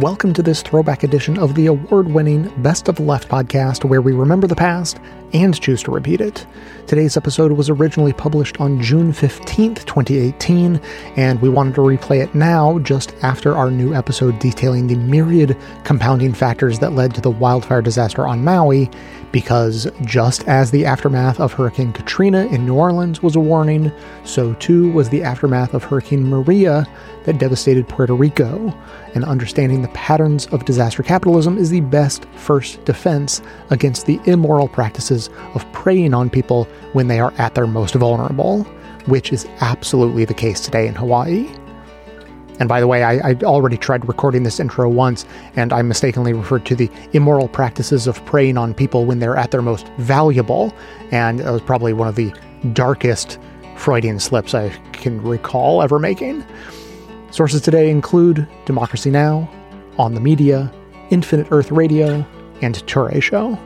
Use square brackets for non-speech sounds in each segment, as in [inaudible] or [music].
Welcome to this throwback edition of the award winning Best of Left podcast, where we remember the past and choose to repeat it. Today's episode was originally published on June 15th, 2018, and we wanted to replay it now just after our new episode detailing the myriad compounding factors that led to the wildfire disaster on Maui because just as the aftermath of Hurricane Katrina in New Orleans was a warning, so too was the aftermath of Hurricane Maria that devastated Puerto Rico. And understanding the patterns of disaster capitalism is the best first defense against the immoral practices of preying on people when they are at their most vulnerable, which is absolutely the case today in Hawaii. And by the way, I, I, already tried recording this intro once, and I mistakenly referred to the immoral practices of preying on people when they're at their most valuable. And it was probably one of the darkest Freudian slips I can recall ever making. Sources today include Democracy Now!, On the Media, Infinite Earth Radio, and Touré Show.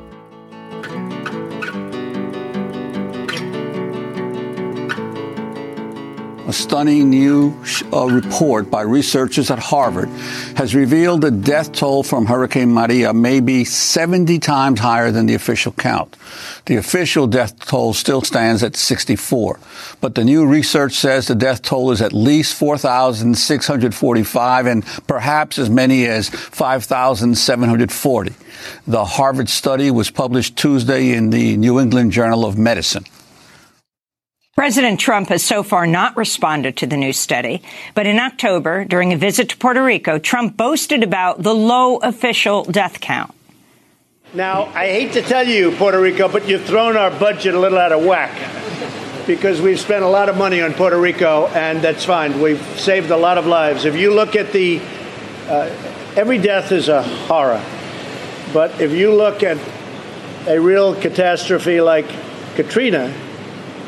A stunning new uh, report by researchers at Harvard has revealed the death toll from Hurricane Maria may be 70 times higher than the official count. The official death toll still stands at 64, but the new research says the death toll is at least 4,645 and perhaps as many as 5,740. The Harvard study was published Tuesday in the New England Journal of Medicine. President Trump has so far not responded to the new study, but in October, during a visit to Puerto Rico, Trump boasted about the low official death count. Now, I hate to tell you, Puerto Rico, but you've thrown our budget a little out of whack because we've spent a lot of money on Puerto Rico, and that's fine. We've saved a lot of lives. If you look at the, uh, every death is a horror, but if you look at a real catastrophe like Katrina,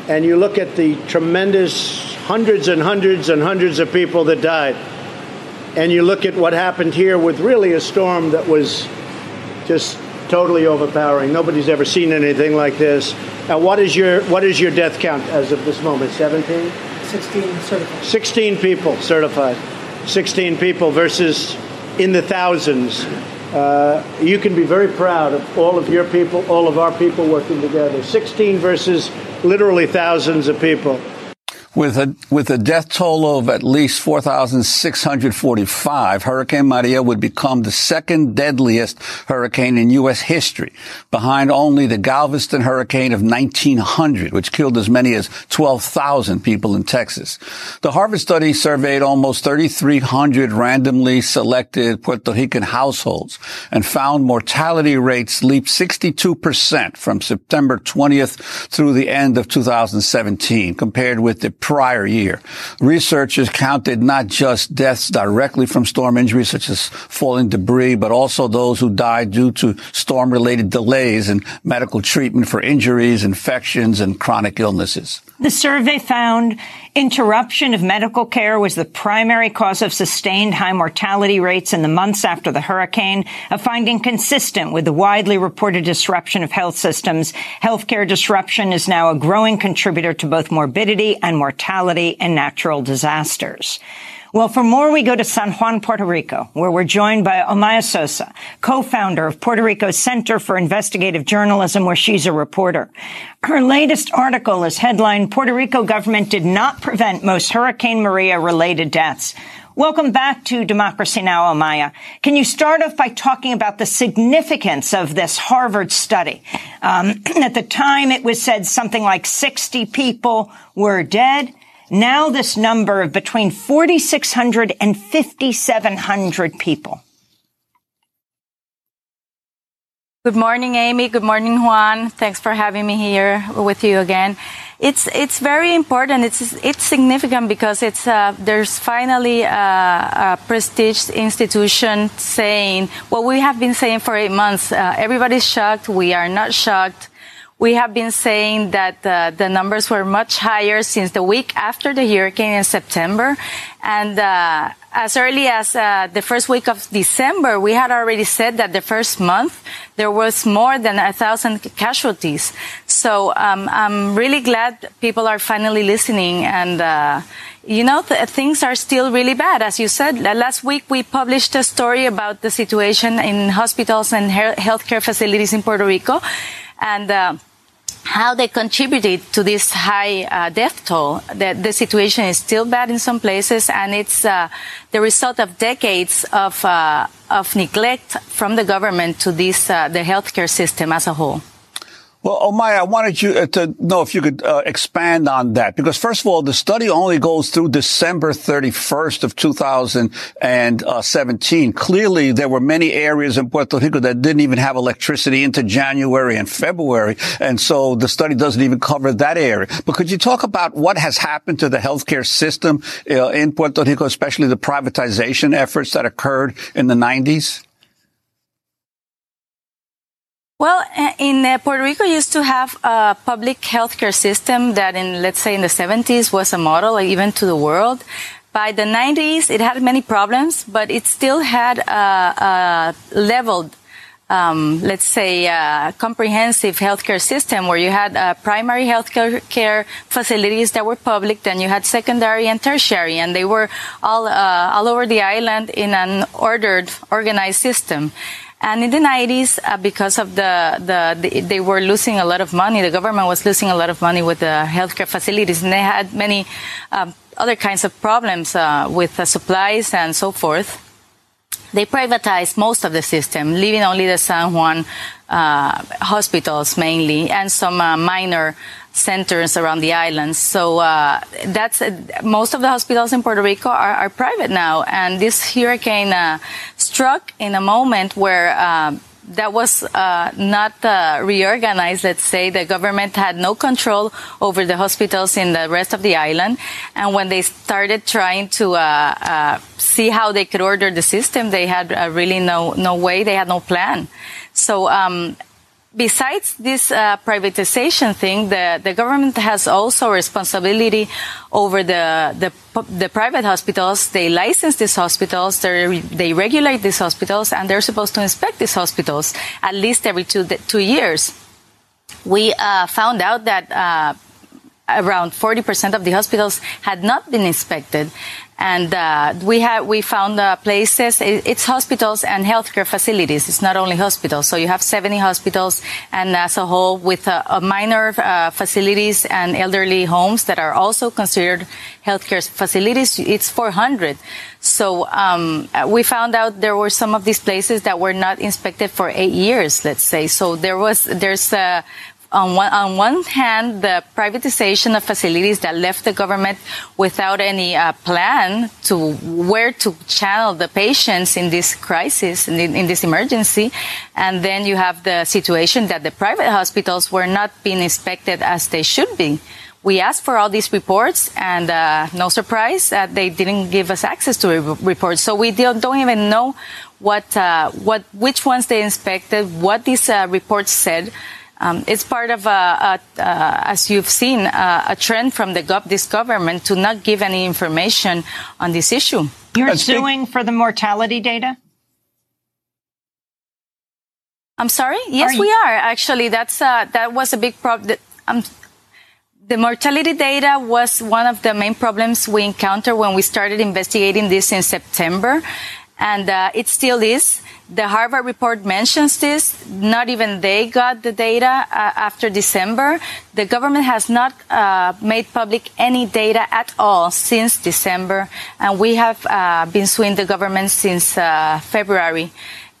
and you look at the tremendous hundreds and hundreds and hundreds of people that died, and you look at what happened here with really a storm that was just totally overpowering. Nobody's ever seen anything like this. Now, what is your what is your death count as of this moment? 17? 16 certified. 16 people certified. 16 people versus in the thousands. Uh, you can be very proud of all of your people, all of our people working together. 16 versus literally thousands of people. With a, with a death toll of at least 4,645, Hurricane Maria would become the second deadliest hurricane in U.S. history, behind only the Galveston hurricane of 1900, which killed as many as 12,000 people in Texas. The Harvard study surveyed almost 3,300 randomly selected Puerto Rican households and found mortality rates leaped 62% from September 20th through the end of 2017, compared with the prior year. Researchers counted not just deaths directly from storm injuries such as falling debris, but also those who died due to storm related delays in medical treatment for injuries, infections, and chronic illnesses. The survey found interruption of medical care was the primary cause of sustained high mortality rates in the months after the hurricane, a finding consistent with the widely reported disruption of health systems. Healthcare disruption is now a growing contributor to both morbidity and mortality in natural disasters. Well, for more, we go to San Juan, Puerto Rico, where we're joined by Omaya Sosa, co-founder of Puerto Rico's Center for Investigative Journalism, where she's a reporter. Her latest article is headlined, Puerto Rico government did not prevent most Hurricane Maria related deaths. Welcome back to Democracy Now, Omaya. Can you start off by talking about the significance of this Harvard study? Um, [clears throat] at the time, it was said something like 60 people were dead. Now this number of between 4,600 and 5,700 people. Good morning, Amy. Good morning, Juan. Thanks for having me here with you again. It's it's very important. It's it's significant because it's uh, there's finally a, a prestige institution saying what we have been saying for eight months. Uh, everybody's shocked. We are not shocked we have been saying that uh, the numbers were much higher since the week after the hurricane in September. And uh, as early as uh, the first week of December, we had already said that the first month there was more than a thousand casualties. So um, I'm really glad people are finally listening and uh, you know, th- things are still really bad. As you said, last week we published a story about the situation in hospitals and he- healthcare facilities in Puerto Rico. And, uh, how they contributed to this high uh, death toll. The, the, situation is still bad in some places, and it's uh, the result of decades of uh, of neglect from the government to this uh, the healthcare system as a whole. Well, Omaya, I wanted you uh, to know if you could uh, expand on that because first of all, the study only goes through December 31st of 2017. Clearly, there were many areas in Puerto Rico that didn't even have electricity into January and February. And so the study doesn't even cover that area. But could you talk about what has happened to the healthcare system uh, in Puerto Rico, especially the privatization efforts that occurred in the 90s? Well, in uh, Puerto Rico used to have a public healthcare system that in, let's say in the 70s was a model even to the world. By the 90s, it had many problems, but it still had a, a leveled, um, let's say, comprehensive healthcare system where you had uh, primary healthcare care facilities that were public, then you had secondary and tertiary, and they were all uh, all over the island in an ordered, organized system. And in the 90s, uh, because of the, the, the, they were losing a lot of money, the government was losing a lot of money with the healthcare facilities, and they had many um, other kinds of problems uh, with uh, supplies and so forth. They privatized most of the system, leaving only the San Juan uh, hospitals mainly and some uh, minor centers around the islands. So uh, that's uh, most of the hospitals in Puerto Rico are, are private now, and this hurricane uh, struck in a moment where. Uh, that was uh, not uh, reorganized. Let's say the government had no control over the hospitals in the rest of the island, and when they started trying to see how they could order the system, they had really no no way. They had no plan. So um, besides this uh, privatization thing, the, the government has also responsibility over the, the, the private hospitals. They license these hospitals, they regulate these hospitals, and they're supposed to inspect these hospitals at least every two, two years. We uh, found out that uh, around 40% of the hospitals had not been inspected. And uh, we have we found uh, places. It's hospitals and healthcare facilities. It's not only hospitals. So you have 70 hospitals, and as a whole, with uh, minor uh, facilities and elderly homes that are also considered healthcare facilities. It's 400. So um, we found out there were some of these places that were not inspected for eight years. Let's say so. There was there's uh, on one, on one hand, the privatization of facilities that left the government without any uh, plan to where to channel the patients in this crisis, in, in, this emergency. And then you have the situation that the private hospitals were not being inspected as they should be. We asked for all these reports, and uh, no surprise, uh, they didn't give us access to re- reports. So we don't, don't even know what, uh, what, which ones they inspected, what these uh, reports said. Um, it's part of, a, a, uh, as you've seen, uh, a trend from the gov- this government to not give any information on this issue. You're suing for the mortality data? I'm sorry. Yes, are we are actually. That's uh, that was a big problem. Um, the mortality data was one of the main problems we encountered when we started investigating this in September, and uh, it still is. The Harvard report mentions this. Not even they got the data uh, after December. The government has not uh, made public any data at all since December, and we have uh, been suing the government since uh, February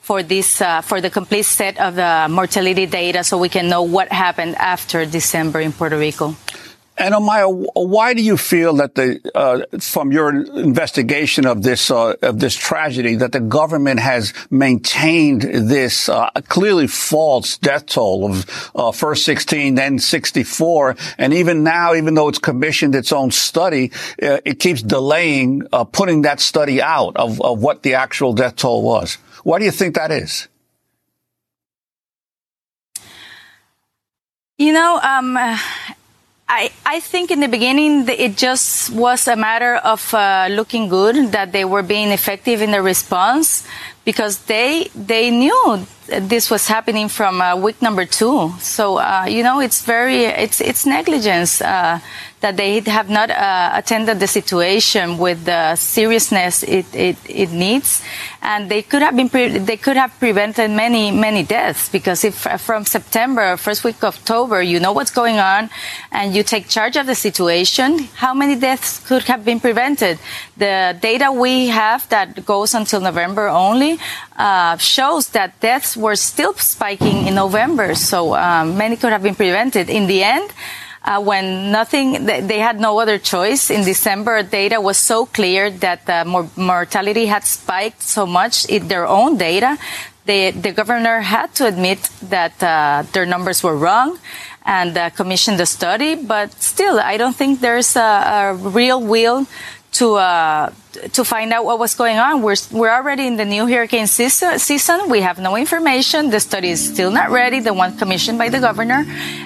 for this uh, for the complete set of the mortality data, so we can know what happened after December in Puerto Rico. And Omaya, why do you feel that the, uh, from your investigation of this uh, of this tragedy, that the government has maintained this uh, clearly false death toll of uh, first 16, then 64, and even now, even though it's commissioned its own study, uh, it keeps delaying uh, putting that study out of, of what the actual death toll was. Why do you think that is? You know, um, I, I think in the beginning it just was a matter of uh, looking good that they were being effective in the response because they they knew this was happening from uh, week number two. So uh, you know it's very it's it's negligence uh, that they have not uh, attended the situation with the seriousness it, it, it needs, and they could have been they could have prevented many many deaths because if uh, from September first week of October you know what's going on and you take charge of the situation, how many deaths could have been prevented? The data we have that goes until November only uh, shows that deaths were still spiking in November, so um, many could have been prevented. In the end uh, when nothing, they had no other choice. In December, data was so clear that the mortality had spiked so much in their own data. They, the governor had to admit that uh, their numbers were wrong and uh, commissioned the study. But still, I don't think there's a, a real will to uh, to find out what was going on. We're we're already in the new hurricane season. We have no information. The study is still not ready. The one commissioned by the governor,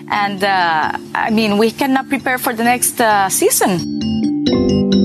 and uh, I mean we cannot prepare for the next uh, season.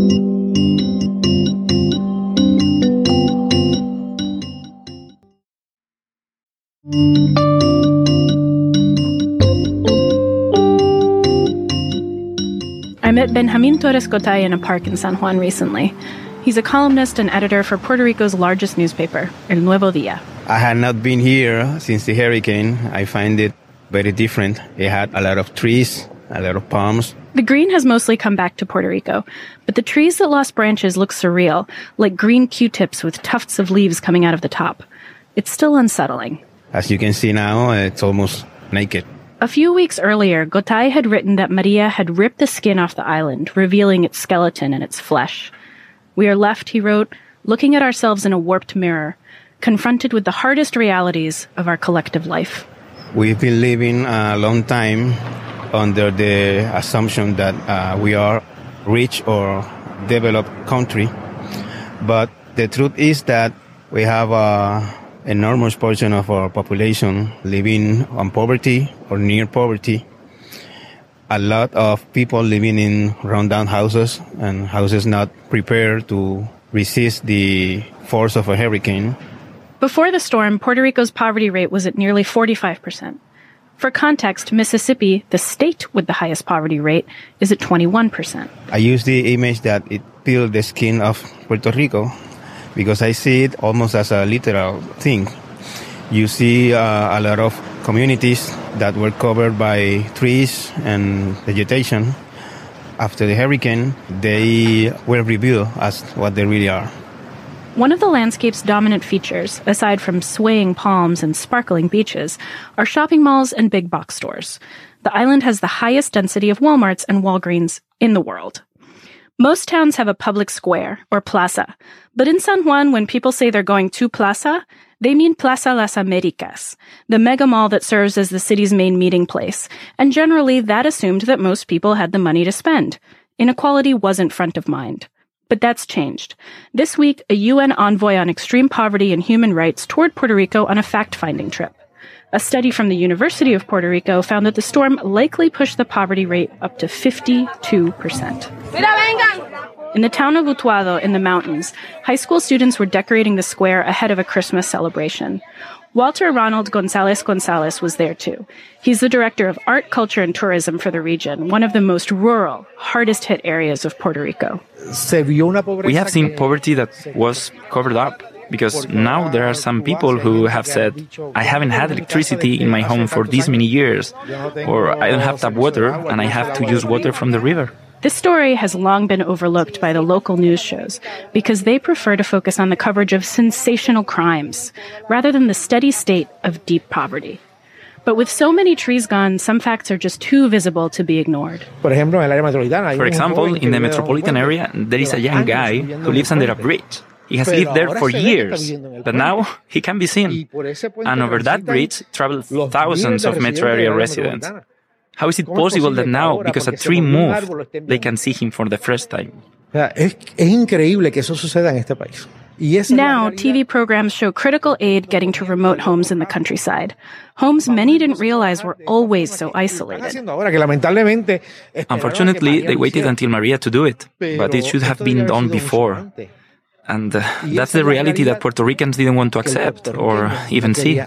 Benjamin Torres Gotay in a park in San Juan recently. He's a columnist and editor for Puerto Rico's largest newspaper, El Nuevo Dia. I had not been here since the hurricane. I find it very different. It had a lot of trees, a lot of palms. The green has mostly come back to Puerto Rico, but the trees that lost branches look surreal, like green Q-tips with tufts of leaves coming out of the top. It's still unsettling. As you can see now, it's almost naked. A few weeks earlier, Gotay had written that Maria had ripped the skin off the island, revealing its skeleton and its flesh. We are left, he wrote, looking at ourselves in a warped mirror, confronted with the hardest realities of our collective life. We've been living a long time under the assumption that uh, we are rich or developed country, but the truth is that we have a enormous portion of our population living on poverty or near poverty. A lot of people living in rundown houses and houses not prepared to resist the force of a hurricane. Before the storm, Puerto Rico's poverty rate was at nearly 45%. For context, Mississippi, the state with the highest poverty rate, is at 21%. I use the image that it peeled the skin of Puerto Rico because I see it almost as a literal thing. You see uh, a lot of communities that were covered by trees and vegetation. After the hurricane, they were revealed as what they really are. One of the landscape's dominant features, aside from swaying palms and sparkling beaches, are shopping malls and big box stores. The island has the highest density of Walmarts and Walgreens in the world. Most towns have a public square, or plaza. But in San Juan, when people say they're going to plaza, they mean Plaza Las Americas, the mega mall that serves as the city's main meeting place. And generally, that assumed that most people had the money to spend. Inequality wasn't front of mind. But that's changed. This week, a UN envoy on extreme poverty and human rights toured Puerto Rico on a fact-finding trip. A study from the University of Puerto Rico found that the storm likely pushed the poverty rate up to 52%. In the town of Utuado in the mountains, high school students were decorating the square ahead of a Christmas celebration. Walter Ronald Gonzalez Gonzalez was there too. He's the director of art, culture, and tourism for the region, one of the most rural, hardest hit areas of Puerto Rico. We have seen poverty that was covered up because now there are some people who have said, I haven't had electricity in my home for these many years, or I don't have tap water and I have to use water from the river. This story has long been overlooked by the local news shows because they prefer to focus on the coverage of sensational crimes rather than the steady state of deep poverty. But with so many trees gone, some facts are just too visible to be ignored. For example, in the metropolitan area, there is a young guy who lives under a bridge. He has lived there for years, but now he can be seen. And over that bridge travel thousands of metro area residents. How is it possible that now, because a tree moved, they can see him for the first time? Now, TV programs show critical aid getting to remote homes in the countryside. Homes many didn't realize were always so isolated. Unfortunately, they waited until Maria to do it, but it should have been done before. And uh, that's the reality that Puerto Ricans didn't want to accept or even see.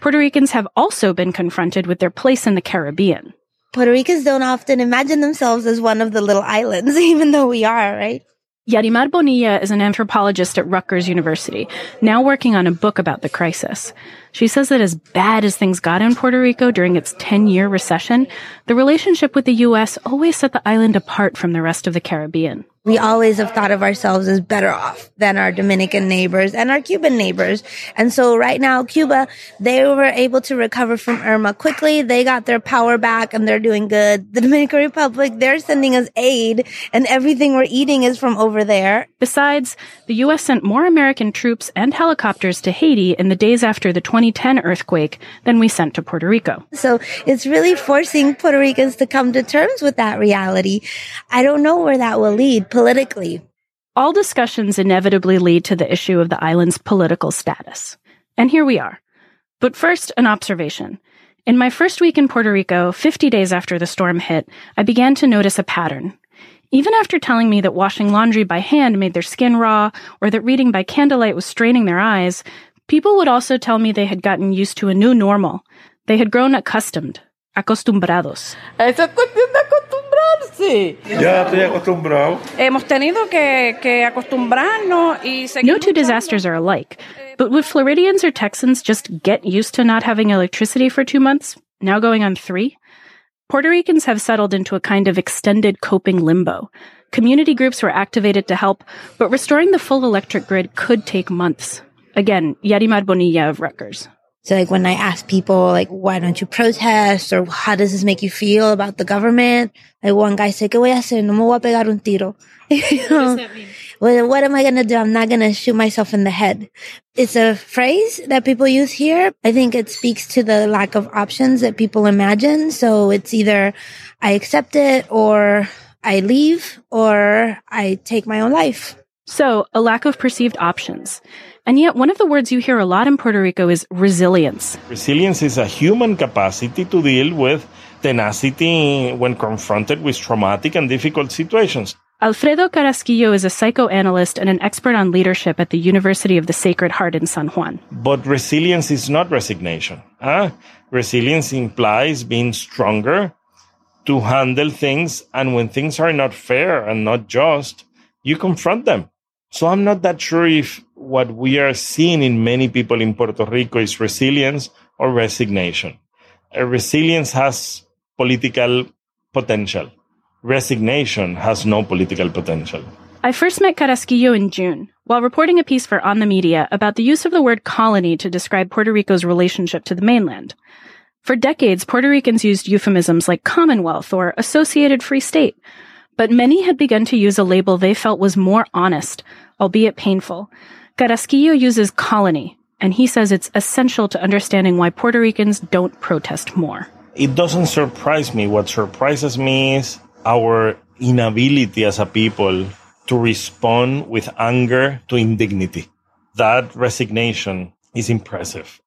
Puerto Ricans have also been confronted with their place in the Caribbean. Puerto Ricans don't often imagine themselves as one of the little islands, [laughs] even though we are, right? Yarimar Bonilla is an anthropologist at Rutgers University, now working on a book about the crisis. She says that as bad as things got in Puerto Rico during its 10 year recession, the relationship with the U.S. always set the island apart from the rest of the Caribbean we always have thought of ourselves as better off than our Dominican neighbors and our Cuban neighbors. And so right now, Cuba, they were able to recover from Irma quickly. They got their power back and they're doing good. The Dominican Republic, they're sending us aid and everything we're eating is from over there. Besides, the U.S. sent more American troops and helicopters to Haiti in the days after the 2010 earthquake than we sent to Puerto Rico. So it's really forcing Puerto Ricans to come to terms with that reality. I don't know where that will lead politically. All discussions inevitably lead to the issue of the island's political status. And here we are. But first, an observation. In my first week in Puerto Rico, 50 days after the storm hit, I began to notice a pattern. Even after telling me that washing laundry by hand made their skin raw, or that reading by candlelight was straining their eyes, people would also tell me they had gotten used to a new normal. They had grown accustomed, acostumbrados. Ya estoy acostumbrado. Hemos tenido que, que acostumbrarnos y No two disasters are alike. But would Floridians or Texans just get used to not having electricity for two months, now going on three? Puerto Ricans have settled into a kind of extended coping limbo. Community groups were activated to help, but restoring the full electric grid could take months. Again, Yarimar Bonilla of Rutgers. So like when I ask people like, why don't you protest or how does this make you feel about the government? Like one guy said, ¿qué voy a hacer? No me voy a pegar un tiro. [laughs] you know? What does that mean? Well, what am I going to do? I'm not going to shoot myself in the head. It's a phrase that people use here. I think it speaks to the lack of options that people imagine. So it's either I accept it or I leave or I take my own life. So a lack of perceived options. And yet, one of the words you hear a lot in Puerto Rico is resilience. Resilience is a human capacity to deal with tenacity when confronted with traumatic and difficult situations. Alfredo Carrasquillo is a psychoanalyst and an expert on leadership at the University of the Sacred Heart in San Juan. But resilience is not resignation. Huh? Resilience implies being stronger to handle things, and when things are not fair and not just, you confront them. So I'm not that sure if what we are seeing in many people in Puerto Rico is resilience or resignation. A resilience has political potential. Resignation has no political potential. I first met Carrasquillo in June while reporting a piece for On the Media about the use of the word colony to describe Puerto Rico's relationship to the mainland. For decades, Puerto Ricans used euphemisms like Commonwealth or Associated Free State, but many had begun to use a label they felt was more honest, albeit painful. Carrasquillo uses colony, and he says it's essential to understanding why Puerto Ricans don't protest more. It doesn't surprise me. What surprises me is our inability as a people to respond with anger to indignity. That resignation is impressive.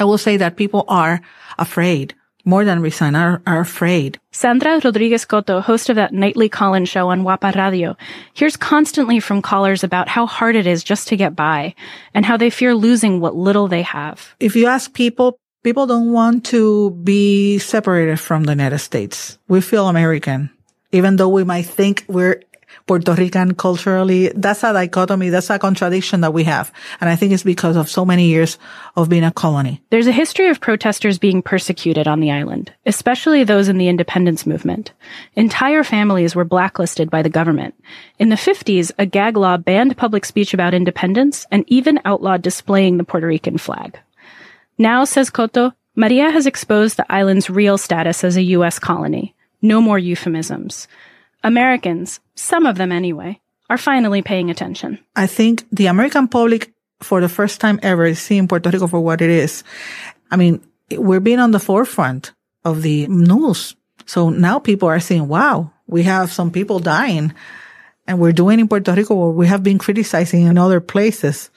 I will say that people are afraid more than resign, are, are afraid. Sandra Rodriguez Coto, host of that nightly call-in show on Wapa Radio, hears constantly from callers about how hard it is just to get by and how they fear losing what little they have. If you ask people, people don't want to be separated from the United States. We feel American. Even though we might think we're Puerto Rican culturally. That's a dichotomy. That's a contradiction that we have. And I think it's because of so many years of being a colony. There's a history of protesters being persecuted on the island, especially those in the independence movement. Entire families were blacklisted by the government. In the 50s, a gag law banned public speech about independence and even outlawed displaying the Puerto Rican flag. Now, says Coto, Maria has exposed the island's real status as a U.S. colony. No more euphemisms. Americans, some of them anyway, are finally paying attention. I think the American public, for the first time ever, is seeing Puerto Rico for what it is. I mean, we're being on the forefront of the news. So now people are saying, wow, we have some people dying and we're doing in Puerto Rico what we have been criticizing in other places,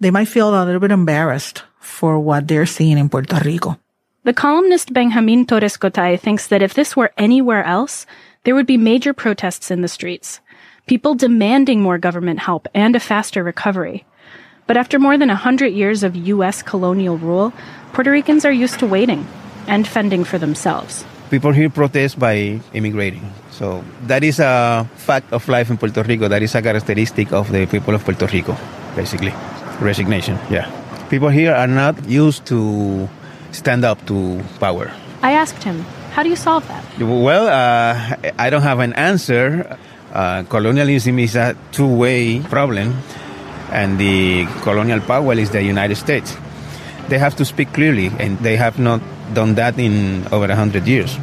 they might feel a little bit embarrassed for what they're seeing in Puerto Rico. The columnist Benjamin Torres Gotay thinks that if this were anywhere else, there would be major protests in the streets, people demanding more government help and a faster recovery. But after more than a hundred years of U.S. colonial rule, Puerto Ricans are used to waiting and fending for themselves. People here protest by immigrating. So that is a fact of life in Puerto Rico. That is a characteristic of the people of Puerto Rico, basically. Resignation, yeah. People here are not used to stand up to power. I asked him, how do you solve that? Well, uh, I don't have an answer. Uh, colonialism is a two way problem, and the colonial power is the United States. They have to speak clearly, and they have not done that in over 100 years.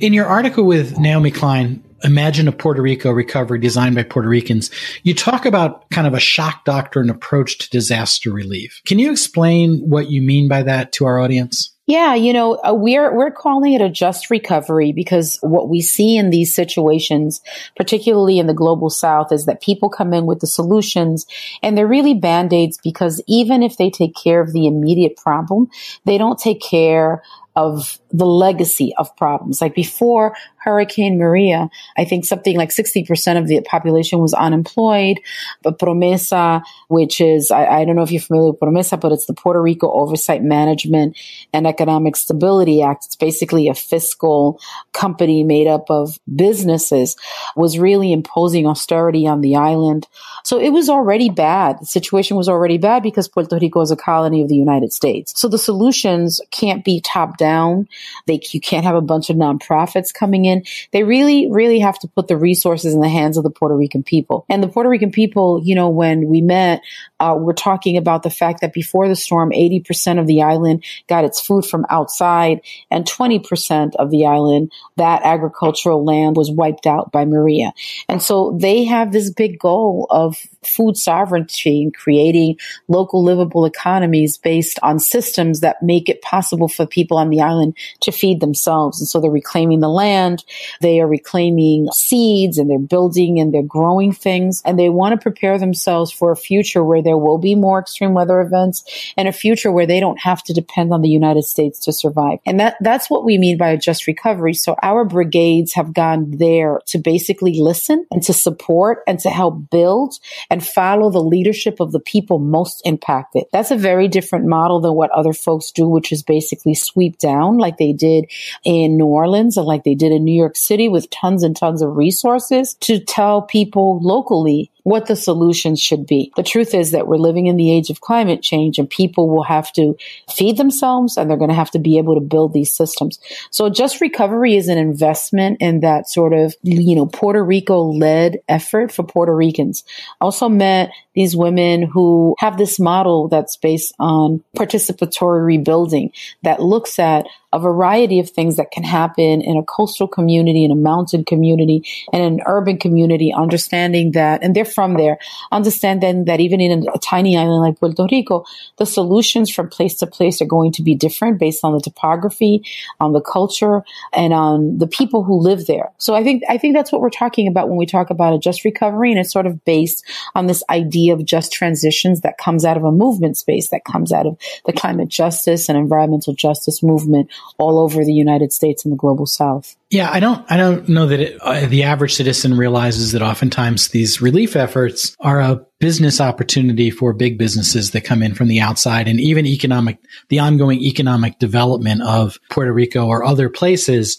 In your article with Naomi Klein, Imagine a Puerto Rico Recovery Designed by Puerto Ricans, you talk about kind of a shock doctrine approach to disaster relief. Can you explain what you mean by that to our audience? Yeah, you know, uh, we're we're calling it a just recovery because what we see in these situations, particularly in the global south, is that people come in with the solutions and they're really band-aids because even if they take care of the immediate problem, they don't take care of the legacy of problems. Like before Hurricane Maria, I think something like 60% of the population was unemployed. But Promesa, which is, I, I, don't know if you're familiar with Promesa, but it's the Puerto Rico Oversight Management and Economic Stability Act. It's basically a fiscal company made up of businesses, was really imposing austerity on the island. So it was already bad. The situation was already bad because Puerto Rico is a colony of the United States. So the solutions can't be top down. They, you can't have a bunch of nonprofits coming in. They really, really have to put the resources in the hands of the Puerto Rican people. And the Puerto Rican people, you know, when we met, uh, we're talking about the fact that before the storm, 80% of the island got its food from outside and 20% of the island, that agricultural land was wiped out by Maria. And so they have this big goal of food sovereignty and creating local livable economies based on systems that make it possible for people on the island to feed themselves. And so they're reclaiming the land. They are reclaiming seeds and they're building and they're growing things and they want to prepare themselves for a future where there will be more extreme weather events and a future where they don't have to depend on the United States to survive. And that, that's what we mean by a just recovery. So our brigades have gone there to basically listen and to support and to help build and follow the leadership of the people most impacted. That's a very different model than what other folks do, which is basically sweep down like they did in New Orleans and like they did in New York City with tons and tons of resources to tell people locally what the solutions should be. The truth is that we're living in the age of climate change and people will have to feed themselves and they're going to have to be able to build these systems. So just recovery is an investment in that sort of, you know, Puerto Rico led effort for Puerto Ricans. I also met these women who have this model that's based on participatory rebuilding that looks at a variety of things that can happen in a coastal community, in a mountain community, and an urban community, understanding that, and they're from there, understanding that even in a, tiny island like Puerto Rico, the solutions from place to place are going to be different based on the topography, on the culture, and on the people who live there. So I think, I think that's what we're talking about when we talk about a just recovery, and it's sort of based on this idea of just transitions that comes out of a movement space, that comes out of the climate justice and environmental justice movement all over the United States and the global South. Yeah, I don't, I don't know that it, uh, the average citizen realizes that oftentimes these relief efforts are a business opportunity for big businesses that come in from the outside and even economic, the ongoing economic development of Puerto Rico or other places.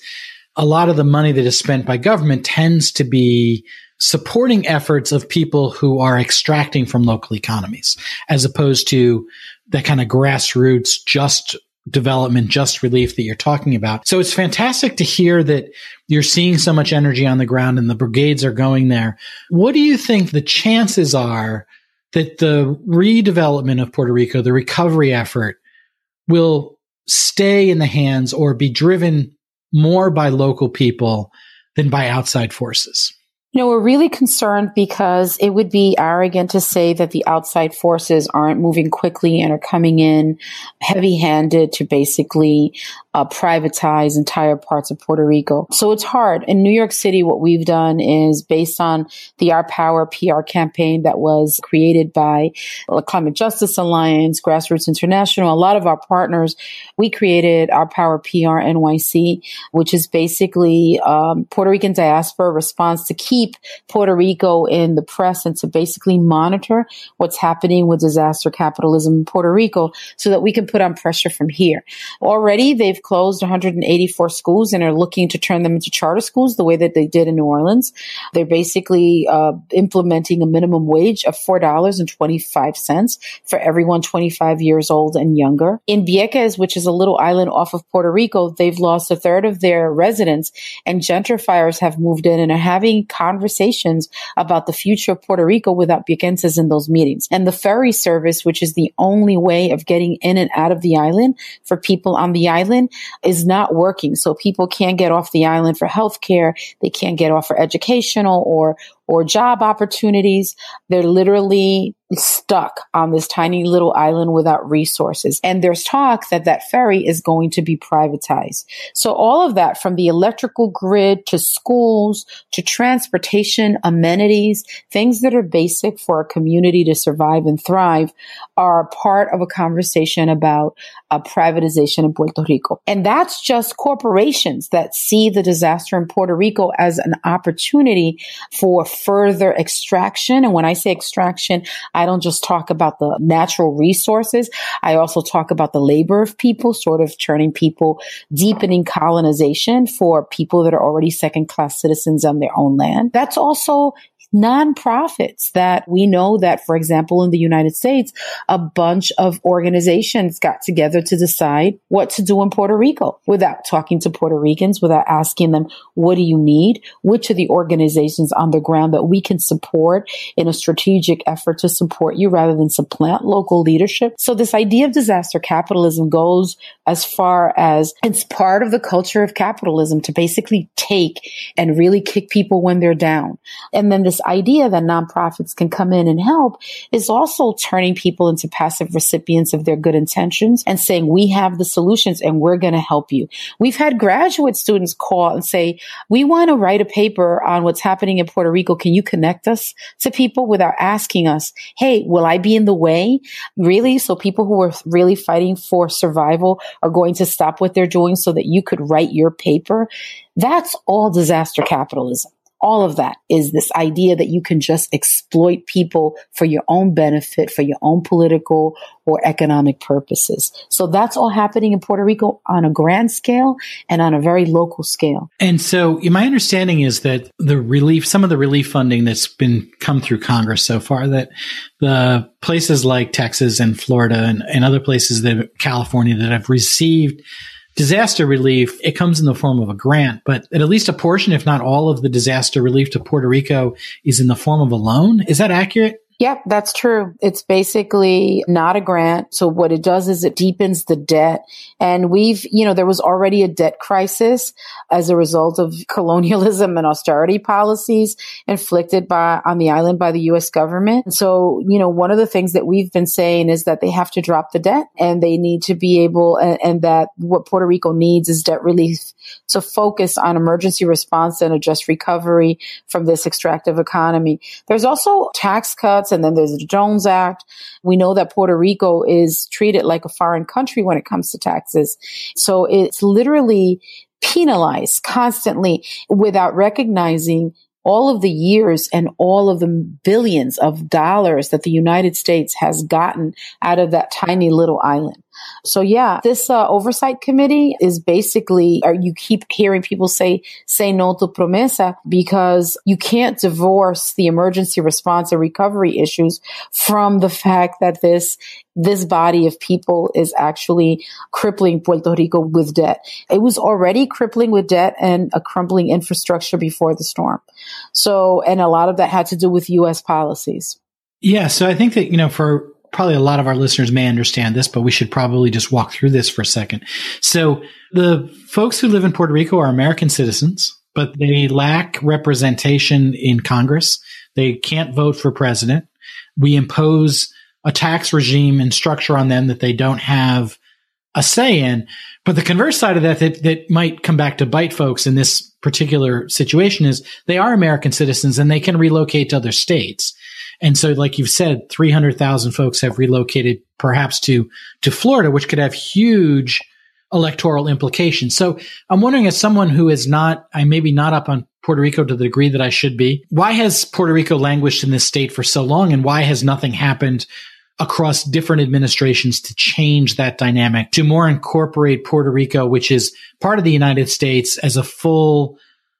A lot of the money that is spent by government tends to be supporting efforts of people who are extracting from local economies as opposed to that kind of grassroots just development, just relief that you're talking about. So it's fantastic to hear that you're seeing so much energy on the ground and the brigades are going there. What do you think the chances are that the redevelopment of Puerto Rico, the recovery effort, will stay in the hands or be driven more by local people than by outside forces? Know, we're really concerned because it would be arrogant to say that the outside forces aren't moving quickly and are coming in heavy handed to basically uh, privatize entire parts of Puerto Rico. So it's hard. In New York City, what we've done is based on the Our Power PR campaign that was created by the Climate Justice Alliance, Grassroots International, a lot of our partners, we created Our Power PR NYC, which is basically um, Puerto Rican diaspora response to keep Puerto Rico in the press and to basically monitor what's happening with disaster capitalism in Puerto Rico so that we can put on pressure from here. Already they've closed 184 schools and are looking to turn them into charter schools the way that they did in New Orleans. They're basically uh, implementing a minimum wage of $4.25 for everyone 25 years old and younger. In Vieques, which is a little island off of Puerto Rico, they've lost a third of their residents and gentrifiers have moved in and are having conversations about the future of Puerto Rico without Viequenses in those meetings. And the ferry service, which is the only way of getting in and out of the island for people on the island, is not working. So people can't get off the island for healthcare. They can't get off for educational or, or job opportunities. They're literally stuck on this tiny little island without resources. And there's talk that that ferry is going to be privatized. So all of that from the electrical grid to schools to transportation, amenities, things that are basic for a community to survive and thrive are part of a conversation about a privatization in Puerto Rico. And that's just corporations that see the disaster in Puerto Rico as an opportunity for further extraction. And when I say extraction, I don't just talk about the natural resources. I also talk about the labor of people, sort of turning people, deepening colonization for people that are already second class citizens on their own land. That's also nonprofits that we know that, for example, in the United States, a bunch of organizations got together to decide what to do in Puerto Rico without talking to Puerto Ricans, without asking them, what do you need? Which are the organizations on the ground that we can support in a strategic effort to support you rather than supplant local leadership? So this idea of disaster capitalism goes as far as it's part of the culture of capitalism to basically take and really kick people when they're down. And then idea that nonprofits can come in and help is also turning people into passive recipients of their good intentions and saying, we have the solutions and we're going to help you. We've had graduate students call and say, we want to write a paper on what's happening in Puerto Rico. Can you connect us to people without asking us, Hey, will I be in the way? Really? So people who are really fighting for survival are going to stop what they're doing so that you could write your paper. That's all disaster capitalism all of that is this idea that you can just exploit people for your own benefit, for your own political or economic purposes. So that's all happening in Puerto Rico on a grand scale and on a very local scale. And so my understanding is that the relief, some of the relief funding that's been come through Congress so far, that the places like Texas and Florida and, and other places that California that have received disaster relief, it comes in the form of a grant, but at least a portion, if not all of the disaster relief to Puerto Rico is in the form of a loan. Is that accurate? Yep, that's true. It's basically not a grant. So what it does is it deepens the debt. And we've, you know, there was already a debt crisis as a result of [laughs] colonialism and austerity policies inflicted by, on the island by the U.S. government. So, you know, one of the things that we've been saying is that they have to drop the debt and they need to be able, and, and that what Puerto Rico needs is debt relief to focus on emergency response and a just recovery from this extractive economy. There's also tax cuts and then there's the Jones Act. We know that Puerto Rico is treated like a foreign country when it comes to taxes. So it's literally penalized constantly without recognizing all of the years and all of the billions of dollars that the United States has gotten out of that tiny little island. So yeah, this uh, oversight committee is basically, or you keep hearing people say, say no to promesa because you can't divorce the emergency response and recovery issues from the fact that this this body of people is actually crippling Puerto Rico with debt. It was already crippling with debt and a crumbling infrastructure before the storm. So, and a lot of that had to do with U.S. policies. Yeah. So I think that, you know, for probably a lot of our listeners may understand this, but we should probably just walk through this for a second. So the folks who live in Puerto Rico are American citizens, but they lack representation in Congress. They can't vote for president. We impose a tax regime and structure on them that they don't have a say in. But the converse side of that, that, that might come back to bite folks in this particular situation is they are American citizens and they can relocate to other states. And so, like you've said, 300,000 folks have relocated perhaps to, to Florida, which could have huge electoral implications. So I'm wondering as someone who is not, I maybe not up on Puerto Rico to the degree that I should be, why has Puerto Rico languished in this state for so long and why has nothing happened across different administrations to change that dynamic, to more incorporate Puerto Rico, which is part of the United States as a full,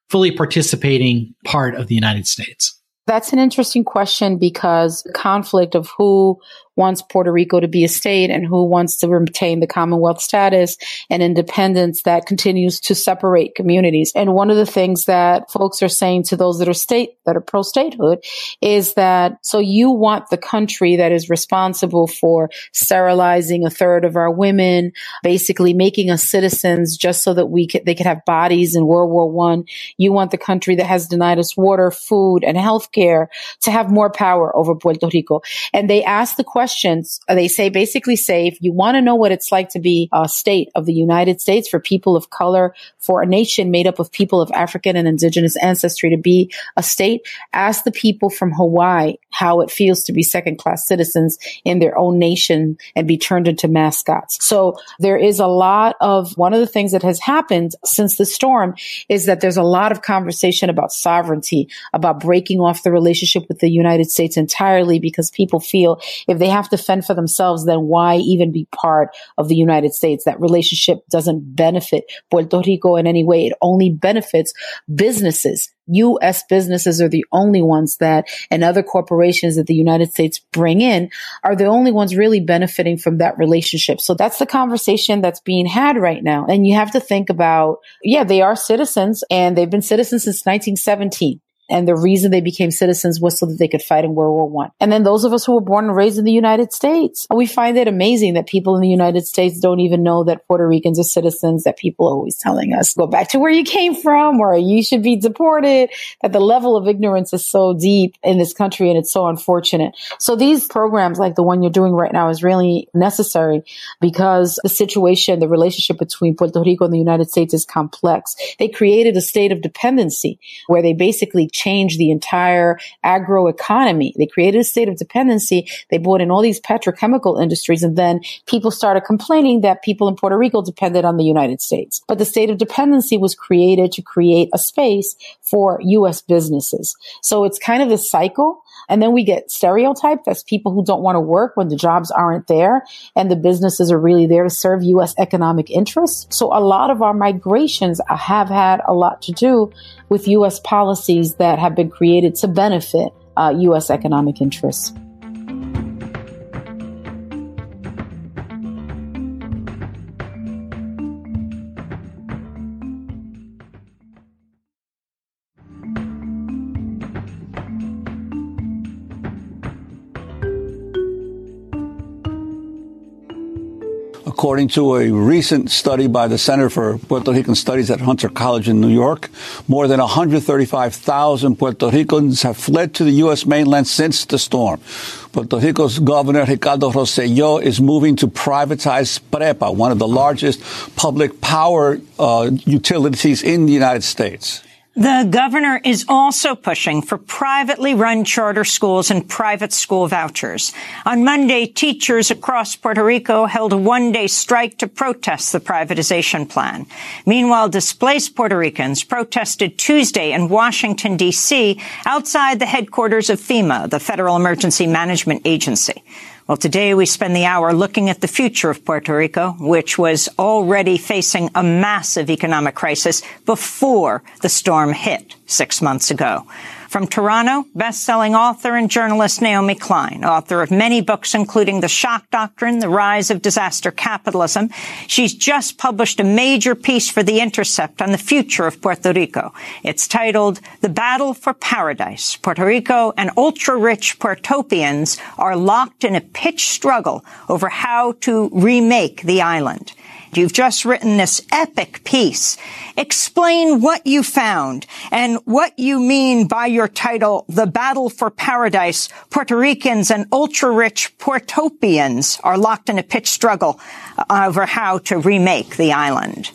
fully participating part of the United States? That's an interesting question because conflict of who wants Puerto Rico to be a state and who wants to retain the Commonwealth status and independence that continues to separate communities. And one of the things that folks are saying to those that are state, that are pro statehood is that, so you want the country that is responsible for sterilizing a third of our women, basically making us citizens just so that we could, they could have bodies in World War One. You want the country that has denied us water, food, and health care to have more power over Puerto Rico. And they ask the question, questions. Uh, they say basically say, if you want to know what it's like to be a state of the United States for people of color, for a nation made up of people of African and indigenous ancestry to be a state, ask the people from Hawaii how it feels to be second class citizens in their own nation and be turned into mascots. So there is a lot of one of the things that has happened since the storm is that there's a lot of conversation about sovereignty, about breaking off the relationship with the United States entirely because people feel if they have to fend for themselves, then why even be part of the United States? That relationship doesn't benefit Puerto Rico in any way. It only benefits businesses. U.S. businesses are the only ones that, and other corporations that the United States bring in are the only ones really benefiting from that relationship. So that's the conversation that's being had right now. And you have to think about, yeah, they are citizens and they've been citizens since 1917. And the reason they became citizens was so that they could fight in World War One. And then those of us who were born and raised in the United States, we find it amazing that people in the United States don't even know that Puerto Ricans are citizens, that people are always telling us, go back to where you came from or you should be deported, that the level of ignorance is so deep in this country and it's so unfortunate. So these programs like the one you're doing right now is really necessary because the situation, the relationship between Puerto Rico and the United States is complex. They created a state of dependency where they basically change the entire agro economy. They created a state of dependency. They brought in all these petrochemical industries and then people started complaining that people in Puerto Rico depended on the United States. But the state of dependency was created to create a space for U.S. businesses. So it's kind of a cycle. And then we get stereotyped as people who don't want to work when the jobs aren't there and the businesses are really there to serve U.S. economic interests. So a lot of our migrations have had a lot to do with U.S. policies that have been created to benefit uh, U.S. economic interests. According to a recent study by the Center for Puerto Rican Studies at Hunter College in New York, more than 135,000 Puerto Ricans have fled to the U.S. mainland since the storm. Puerto Rico's Governor Ricardo Rosselló is moving to privatize PREPA, one of the largest public power uh, utilities in the United States. The governor is also pushing for privately run charter schools and private school vouchers. On Monday, teachers across Puerto Rico held a one-day strike to protest the privatization plan. Meanwhile, displaced Puerto Ricans protested Tuesday in Washington, D.C. outside the headquarters of FEMA, the Federal Emergency Management Agency. Well, today we spend the hour looking at the future of Puerto Rico, which was already facing a massive economic crisis before the storm hit six months ago. From Toronto, best-selling author and journalist Naomi Klein, author of many books including The Shock Doctrine, The Rise of Disaster Capitalism. She's just published a major piece for The Intercept on the future of Puerto Rico. It's titled The Battle for Paradise. Puerto Rico and ultra-rich Puertopians are locked in a pitched struggle over how to remake the island. You've just written this epic piece. Explain what you found and what you mean by your title, The Battle for Paradise. Puerto Ricans and ultra-rich Puertopians are locked in a pitched struggle over how to remake the island.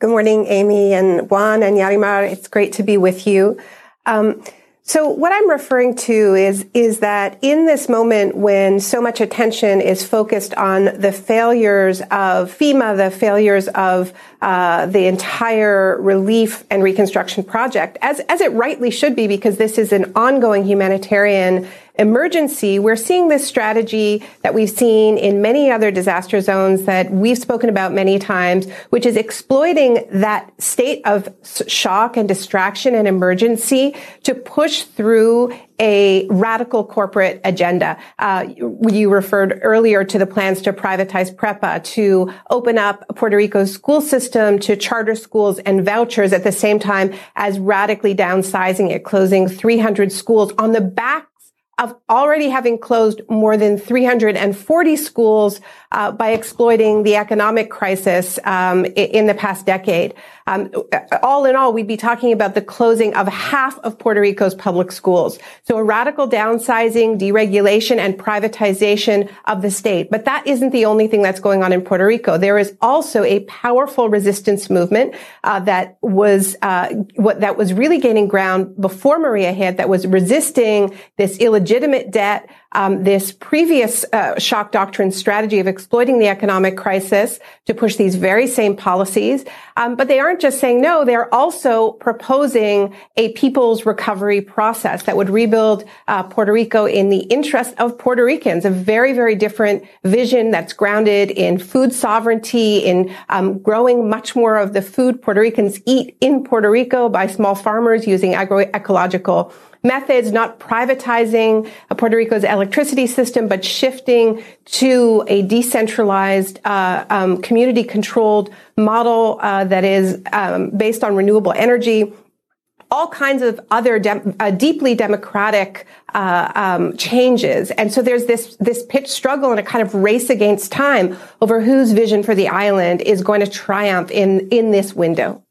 Good morning, Amy and Juan and Yarimar. It's great to be with you. Um, so what I'm referring to is, is that in this moment when so much attention is focused on the failures of FEMA, the failures of uh, the entire relief and reconstruction project, as, as it rightly should be, because this is an ongoing humanitarian emergency, we're seeing this strategy that we've seen in many other disaster zones that we've spoken about many times, which is exploiting that state of shock and distraction and emergency to push through a radical corporate agenda. Uh, you referred earlier to the plans to privatize PREPA, to open up Puerto Rico's school system to charter schools and vouchers at the same time as radically downsizing it, closing 300 schools on the back of already having closed more than 340 schools uh, by exploiting the economic crisis um, in the past decade. Um, all in all, we'd be talking about the closing of half of Puerto Rico's public schools. So a radical downsizing, deregulation, and privatization of the state. But that isn't the only thing that's going on in Puerto Rico. There is also a powerful resistance movement uh, that was uh, what that was really gaining ground before Maria hit. That was resisting this illegitimate debt um, this previous uh, shock doctrine strategy of exploiting the economic crisis to push these very same policies. Um, but they aren't just saying no; they're also proposing a people's recovery process that would rebuild uh, Puerto Rico in the interest of Puerto Ricans. A very, very different vision that's grounded in food sovereignty, in um, growing much more of the food Puerto Ricans eat in Puerto Rico by small farmers using agroecological methods, not privatizing Puerto Rico's electricity system, but shifting to a decentralized, uh, um, community-controlled model uh, that is um, based on renewable energy. All kinds of other de- uh, deeply democratic uh, um, changes, and so there's this this pitch struggle and a kind of race against time over whose vision for the island is going to triumph in in this window.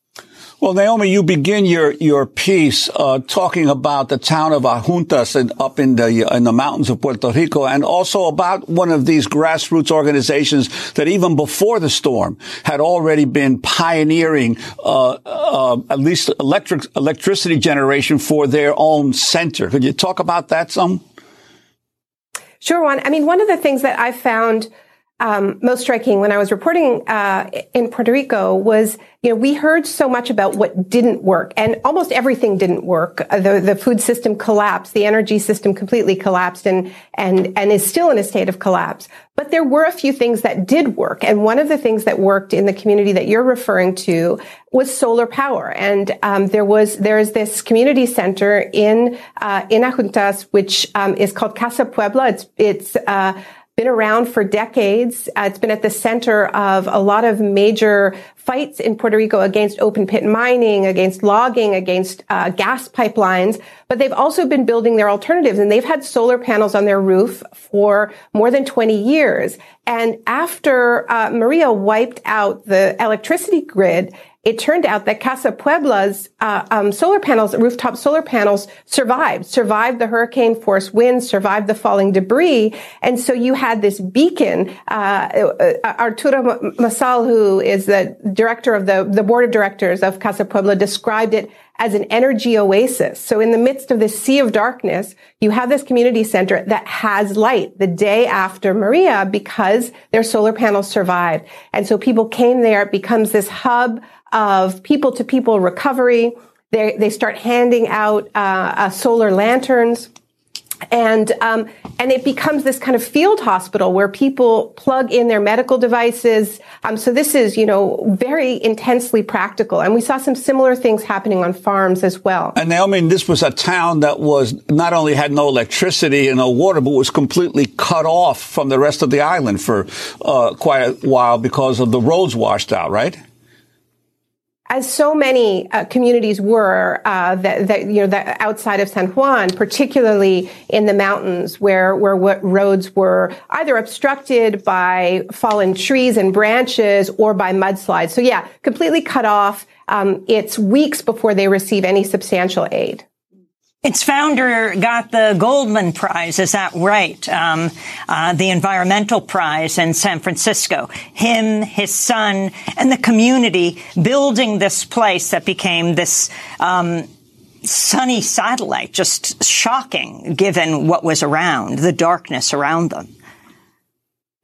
Well, Naomi, you begin your your piece uh, talking about the town of Adjuntas and up in the in the mountains of Puerto Rico, and also about one of these grassroots organizations that even before the storm had already been pioneering uh, uh, at least electric electricity generation for their own center. Could you talk about that some? Sure, Juan. I mean, one of the things that I found um, most striking when I was reporting uh, in Puerto Rico was, you know, we heard so much about what didn't work, and almost everything didn't work. Uh, the the food system collapsed, the energy system completely collapsed, and and and is still in a state of collapse. But there were a few things that did work, and one of the things that worked in the community that you're referring to was solar power. And um, there was there is this community center in uh, in Adjuntas, which um, is called Casa Pueblo. It's it's uh, been around for decades. Uh, it's been at the center of a lot of major fights in Puerto Rico against open pit mining, against logging, against uh, gas pipelines. But they've also been building their alternatives and they've had solar panels on their roof for more than 20 years. And after uh, Maria wiped out the electricity grid, it turned out that Casa Pueblo's uh, um, solar panels, rooftop solar panels, survived, survived the hurricane force winds, survived the falling debris, and so you had this beacon. Uh, uh, Arturo Massol, who is the director of the the board of directors of Casa Pueblo, described it as an energy oasis. So in the midst of this sea of darkness, you have this community center that has light the day after Maria because their solar panels survived. And so people came there. It becomes this hub of people to people recovery. They, they start handing out uh, uh, solar lanterns. and um, and it becomes this kind of field hospital where people plug in their medical devices. Um, so this is you know very intensely practical, and we saw some similar things happening on farms as well. And Naomi, this was a town that was not only had no electricity and no water, but was completely cut off from the rest of the island for uh, quite a while because of the roads washed out, right? As so many uh, communities were uh, that, that, you know that outside of San Juan, particularly in the mountains where where roads were either obstructed by fallen trees and branches or by mudslides. So yeah, completely cut off. Um, it's weeks before they receive any substantial aid. Its founder got the Goldman Prize, is that right? Um, uh, the environmental prize in San Francisco. Him, his son, and the community building this place that became this um, sunny satellite. Just shocking, given what was around, the darkness around them.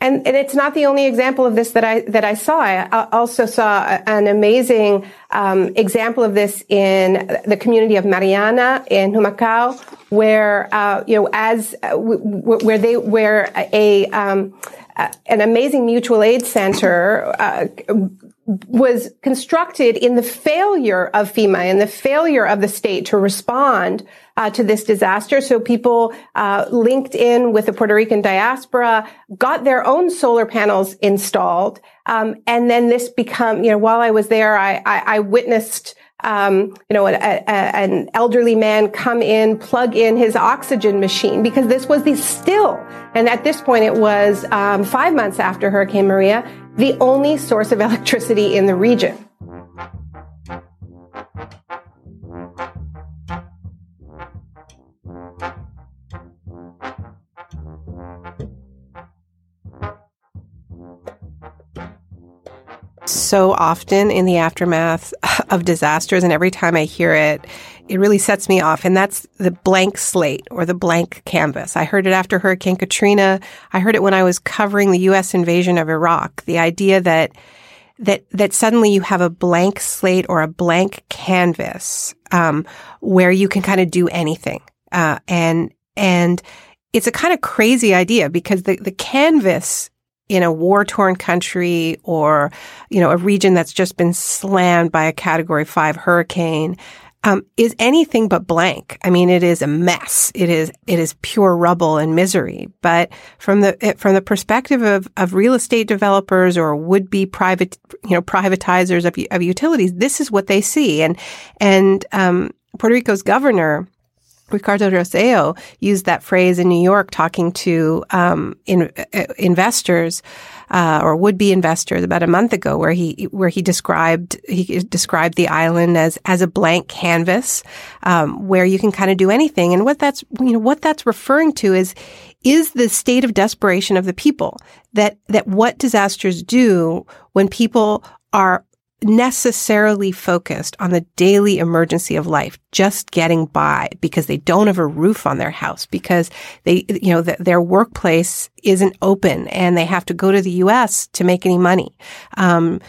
And, and, it's not the only example of this that I that I saw. I also saw an amazing um, example of this in the community of Mariana in Humacao, where uh, you know as uh, where they where a um, an amazing mutual aid center uh, was constructed in the failure of FEMA and the failure of the state to respond uh, to this disaster. So people uh, linked in with the Puerto Rican diaspora got their own solar panels installed, um, and then this become you know while I was there, I, I, I witnessed. Um, you know, a, a, an elderly man come in, plug in his oxygen machine because this was the still, and at this point it was um, five months after Hurricane Maria, the only source of electricity in the region. so often in the aftermath [laughs] of disasters, and every time I hear it, it really sets me off. And that's the blank slate or the blank canvas. I heard it after Hurricane Katrina. I heard it when I was covering the U.S. invasion of Iraq. The idea that that that suddenly you have a blank slate or a blank canvas um, where you can kind of do anything, uh, and and it's a kind of crazy idea because the the canvas in a war torn country or, you know, a region that's just been slammed by a category five hurricane, um, is anything but blank. I mean, it is a mess. It is, it is pure rubble and misery. But from the, from the perspective of, of real estate developers or would be private, you know, privatizers of, of utilities, this is what they see. And, and, um, Puerto Rico's governor, Ricardo Rosselló used that phrase in New York talking to um, in, uh, investors uh, or would-be investors about a month ago, where he where he described he described the island as as a blank canvas um, where you can kind of do anything. And what that's you know what that's referring to is is the state of desperation of the people that that what disasters do when people are necessarily focused on the daily emergency of life, just getting by because they don't have a roof on their house, because they, you know, the, their workplace isn't open and they have to go to the U.S. to make any money. Um,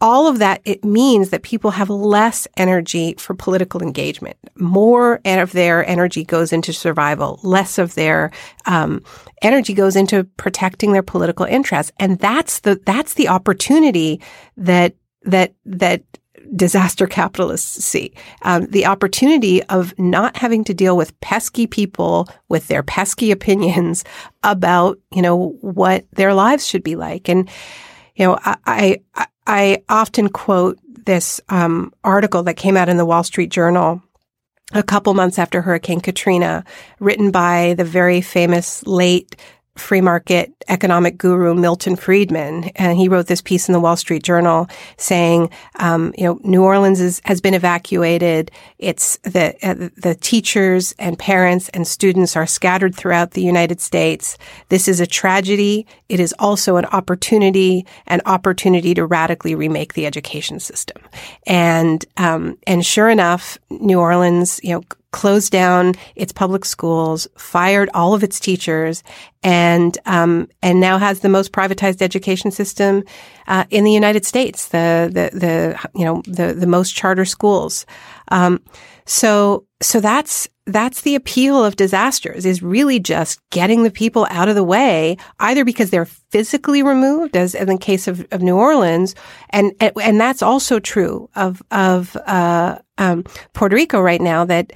all of that, it means that people have less energy for political engagement. More of their energy goes into survival. Less of their um, energy goes into protecting their political interests, and that's the that's the opportunity that that that disaster capitalists see. Um, the opportunity of not having to deal with pesky people with their pesky [laughs] opinions about you know what their lives should be like. And you know i i, I often quote this um, article that came out in the wall street journal a couple months after Hurricane Katrina, written by the very famous late free market economic guru Milton Friedman, and he wrote this piece in the Wall Street Journal saying, um, you know, New Orleans is, has been evacuated. It's the uh, the teachers and parents and students are scattered throughout the United States. This is a tragedy. It is also an opportunity, an opportunity to radically remake the education system. And um, and sure enough, New Orleans, you know closed down its public schools, fired all of its teachers, and um, and now has the most privatized education system uh, in the United States. The the the you know the the most charter schools. Um, so so that's that's the appeal of disasters is really just getting the people out of the way, either because they're physically removed, as in the case of, of New Orleans, and and that's also true of of uh, um, Puerto Rico right now. That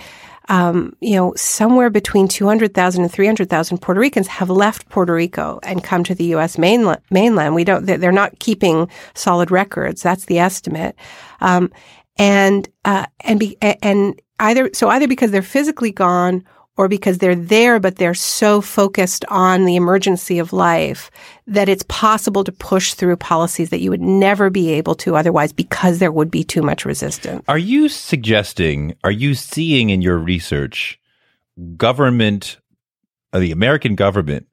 um, you know, somewhere between 200,000 and 300,000 Puerto Ricans have left Puerto Rico and come to the U.S. mainland. mainland. We don't, they're not keeping solid records. That's the estimate. Um, and, uh, and be, and either, so either because they're physically gone or because they're there, but they're so focused on the emergency of life that it's possible to push through policies that you would never be able to otherwise because there would be too much resistance. Are you suggesting, are you seeing in your research government, uh, the American government,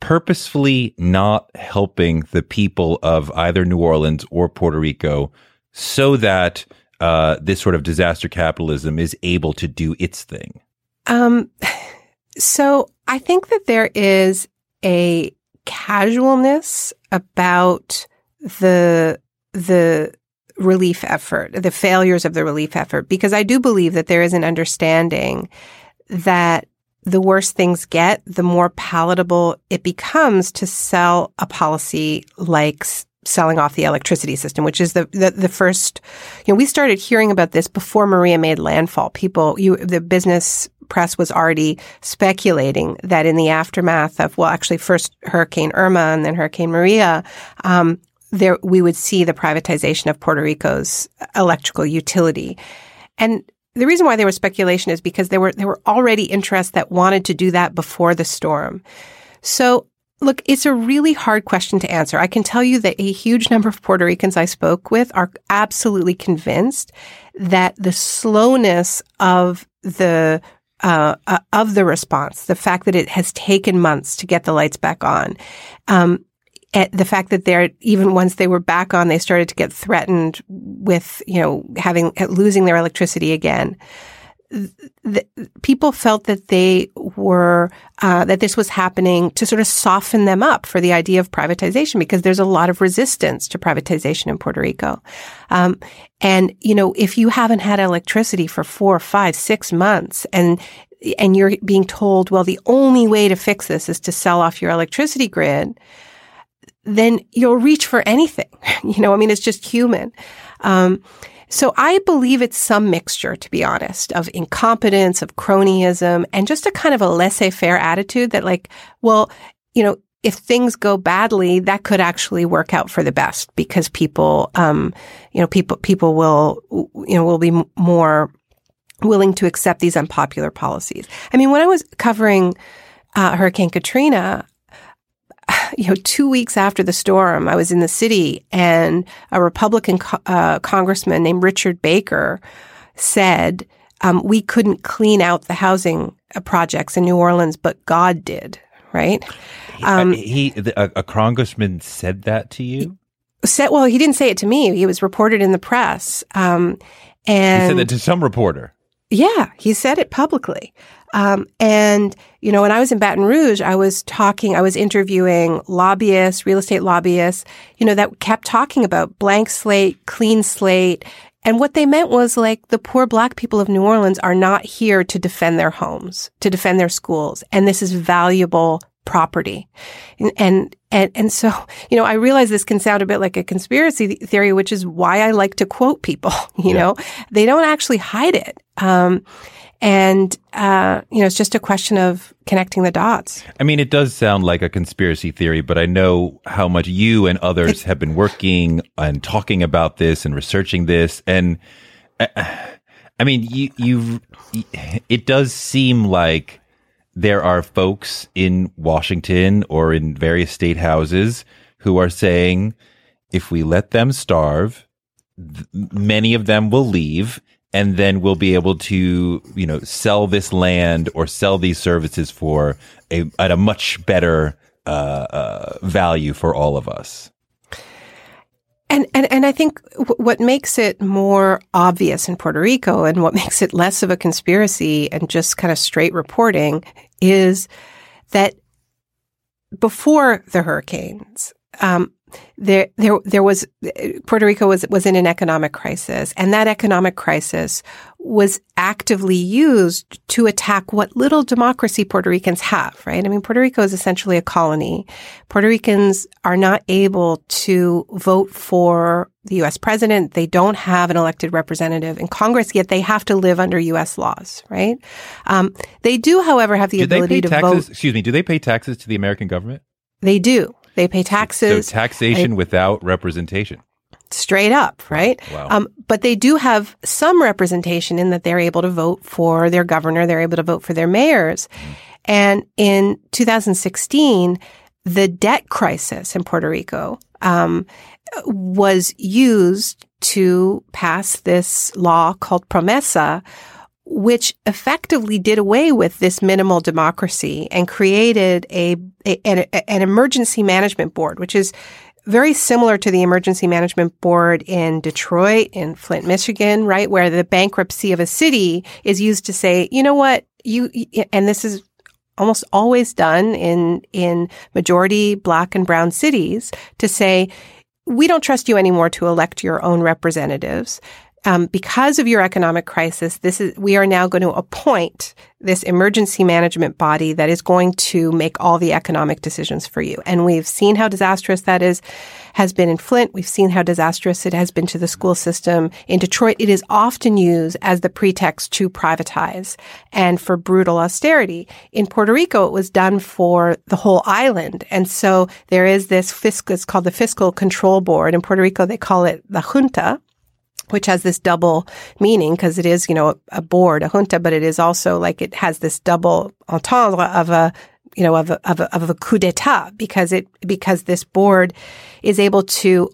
purposefully not helping the people of either New Orleans or Puerto Rico so that uh, this sort of disaster capitalism is able to do its thing? Um, so I think that there is a casualness about the the relief effort, the failures of the relief effort, because I do believe that there is an understanding that the worse things get, the more palatable it becomes to sell a policy like selling off the electricity system, which is the, the, the first, you know, we started hearing about this before Maria made landfall. People, you, the business press was already speculating that in the aftermath of, well, actually first Hurricane Irma and then Hurricane Maria, um, there, we would see the privatization of Puerto Rico's electrical utility. And the reason why there was speculation is because there were, there were already interests that wanted to do that before the storm. So Look, it's a really hard question to answer. I can tell you that a huge number of Puerto Ricans I spoke with are absolutely convinced that the slowness of the uh, uh, of the response, the fact that it has taken months to get the lights back on, um, the fact that they're even once they were back on, they started to get threatened with you know having losing their electricity again the, people felt that they were uh, that this was happening to sort of soften them up for the idea of privatization because there's a lot of resistance to privatization in Puerto Rico. Um, and you know, if you haven't had electricity for four, five, six months, and and you're being told, well, the only way to fix this is to sell off your electricity grid, then you'll reach for anything. [laughs] You know, I mean, it's just human. Um, so I believe it's some mixture, to be honest, of incompetence, of cronyism, and just a kind of a laissez-faire attitude that like, well, you know, if things go badly, that could actually work out for the best because people, um, you know, people, people will, you know, will be more willing to accept these unpopular policies. I mean, when I was covering uh, Hurricane Katrina, [sighs] you know, two weeks after the storm, I was in the city and a Republican co- uh, congressman named Richard Baker said, um, we couldn't clean out the housing uh, projects in New Orleans, but God did, right? Um, he, he a, a, congressman said that to you? Said, well, he didn't say it to me. He was reported in the press. Um, and he said that to some reporter. Yeah, he said it publicly. Um, and, you know, when I was in Baton Rouge, I was talking, I was interviewing lobbyists, real estate lobbyists, you know, that kept talking about blank slate, clean slate. And what they meant was like the poor black people of New Orleans are not here to defend their homes, to defend their schools. And this is valuable property. And, and, and, and, so, you know, I realize this can sound a bit like a conspiracy theory, which is why I like to quote people, [laughs] you yeah. know, they don't actually hide it. Um, and, uh, you know, it's just a question of connecting the dots. I mean, it does sound like a conspiracy theory, but I know how much you and others have been working and talking about this and researching this. And uh, I mean, you, you've, it does seem like there are folks in Washington or in various state houses who are saying, if we let them starve, th- many of them will leave and then we'll be able to, you know, sell this land or sell these services for a at a much better uh, uh, value for all of us. And, and and I think w- what makes it more obvious in Puerto Rico and what [laughs] makes it less of a conspiracy and just kind of straight reporting is that before the hurricanes, um, there, there, there was Puerto Rico was was in an economic crisis, and that economic crisis was actively used to attack what little democracy Puerto Ricans have, right? I mean, Puerto Rico is essentially a colony. Puerto Ricans are not able to vote for the U.S. president. They don't have an elected representative in Congress, yet they have to live under U.S. laws, right? Um, they do, however, have the do ability to taxes, vote. Excuse me. Do they pay taxes to the American government? They do. They pay taxes. So taxation without representation straight up, right? Wow. Um, but they do have some representation in that they're able to vote for their governor, they're able to vote for their mayors. And in 2016, the debt crisis in Puerto Rico um, was used to pass this law called Promesa, which effectively did away with this minimal democracy and created a, a an, an, emergency management board, which is very similar to the emergency management board in Detroit, in Flint, Michigan, right? Where the bankruptcy of a city is used to say, you know what, you, and this is almost always done in, in majority black and brown cities to say, we don't trust you anymore to elect your own representatives um, because of your economic crisis, this is we are now going to appoint this emergency management body that is going to make all the economic decisions for you. And we've seen how disastrous that is has been in Flint. We've seen how disastrous it has been to the school system in Detroit. It is often used as the pretext to privatize and for brutal austerity. In Puerto Rico, it was done for the whole island. And so there is this fiscal, it's called the Fiscal Control Board. In Puerto Rico, they call it the junta which has this double meaning because it is, you know, a, a, board, a junta, but it is also like it has this double entendre of a, you know, of a, of a, of a coup d'etat because it, because this board is able to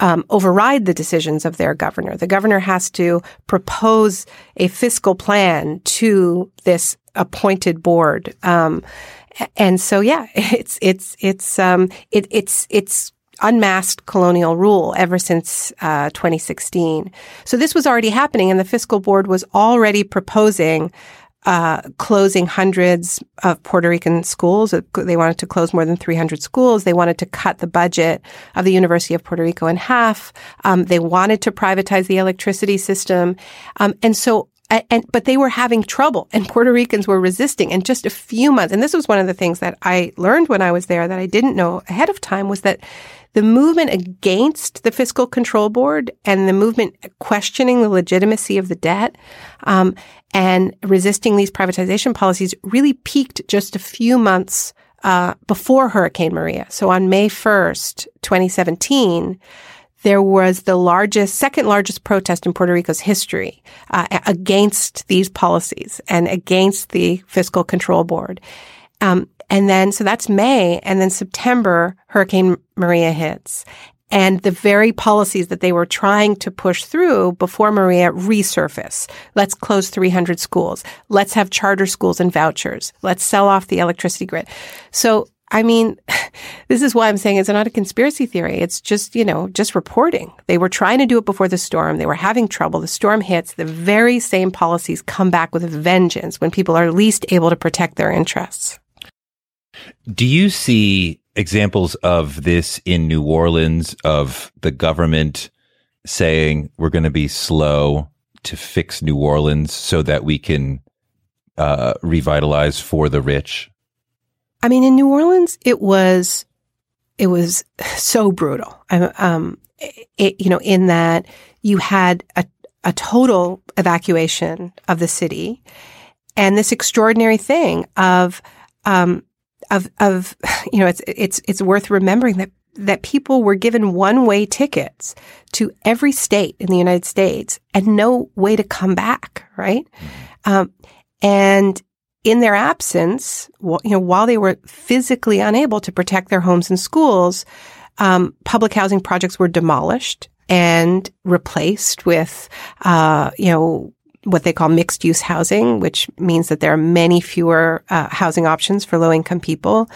um, override the decisions of their governor. The governor has to propose a fiscal plan to this appointed board. Um, and so, yeah, [laughs] it's, it's, it's, um, it, it's, it's unmasked colonial rule ever since uh, 2016. So this was already happening, and the fiscal board was already proposing uh, closing hundreds of Puerto Rican schools. They wanted to close more than 300 schools. They wanted to cut the budget of the University of Puerto Rico in half. Um, they wanted to privatize the electricity system, um, and so. And, but they were having trouble and Puerto Ricans were resisting. And just a few months, and this was one of the things that I learned when I was there that I didn't know ahead of time was that the movement against the fiscal control board and the movement questioning the legitimacy of the debt um, and resisting these privatization policies really peaked just a few months uh, before Hurricane Maria. So on May 1st, 2017, there was the largest, second largest protest in Puerto Rico's history uh, against these policies and against the fiscal control board. Um, and then, so that's May. And then September, Hurricane Maria hits. And the very policies that they were trying to push through before Maria resurface. Let's close 300 schools. Let's have charter schools and vouchers. Let's sell off the electricity grid. So, I mean, [laughs] this is why I'm saying it's not a conspiracy theory. It's just, you know, just reporting. They were trying to do it before the storm. They were having trouble. The storm hits. The very same policies come back with vengeance when people are least able to protect their interests. Do you see examples of this in New Orleans of the government saying we're going to be slow to fix New Orleans so that we can uh, revitalize for the rich? I mean, in New Orleans, it was it was so brutal. Um, it, you know, in that you had a a total evacuation of the city, and this extraordinary thing of um, of of [laughs] you know it's it's it's worth remembering that that people were given one way tickets to every state in the United States and no way to come back, right? Mm-hmm. Um, and in their absence, you know, while they were physically unable to protect their homes and schools, um, public housing projects were demolished and replaced with, uh, you know, what they call mixed use housing, which means that there are many fewer uh, housing options for low income people.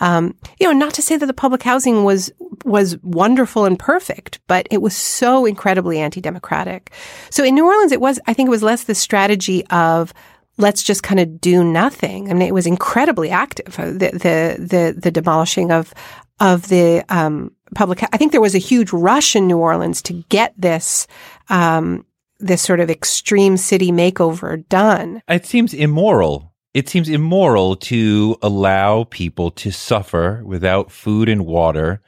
Um, you know, not to say that the public housing was was wonderful and perfect, but it was so incredibly anti-democratic. So in New Orleans, it was I think it was less the strategy of let's just kind of do nothing. I mean, it was incredibly active. Uh, the the the, the demolishing of of the um, public. I think there was a huge rush in New Orleans to get this um, this sort of extreme city makeover done. It seems immoral. It seems immoral to allow people to suffer without food and water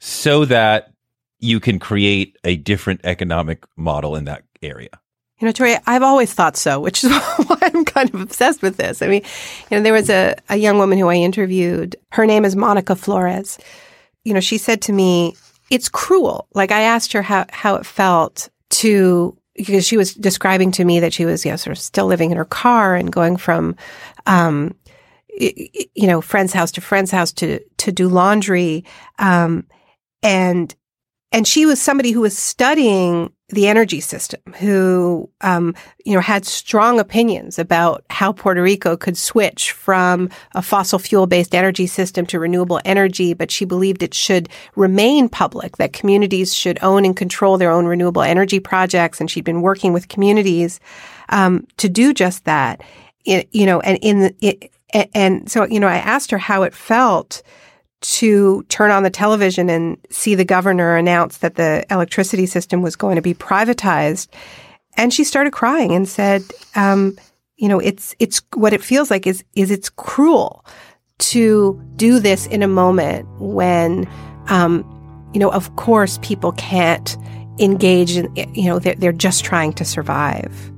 so that you can create a different economic model in that area. You know, Touré, I've always thought so, [laughs] which is [laughs] why I'm kind of obsessed with this. I mean, you know, there was a, a young woman who I interviewed. Her name is Monica Flores. You know, she said to me, it's cruel. Like I asked her how, how it felt to, because she was describing to me that she was, you know, sort of still living in her car and going from, um, you know, friend's house to friend's house to, to do laundry. Um, and, and she was somebody who was studying the energy system, who um, you know had strong opinions about how Puerto Rico could switch from a fossil fuel based energy system to renewable energy, but she believed it should remain public, that communities should own and control their own renewable energy projects, and she'd been working with communities um, to do just that. It, you know, and in the, it, and so you know, I asked her how it felt to turn on the television and see the governor announce that the electricity system was going to be privatized. And she started crying and said, um, you know, it's, it's what it feels like is, is it's cruel to do this in a moment when, um, you know, of course people can't engage in, you know, they're, they're just trying to survive.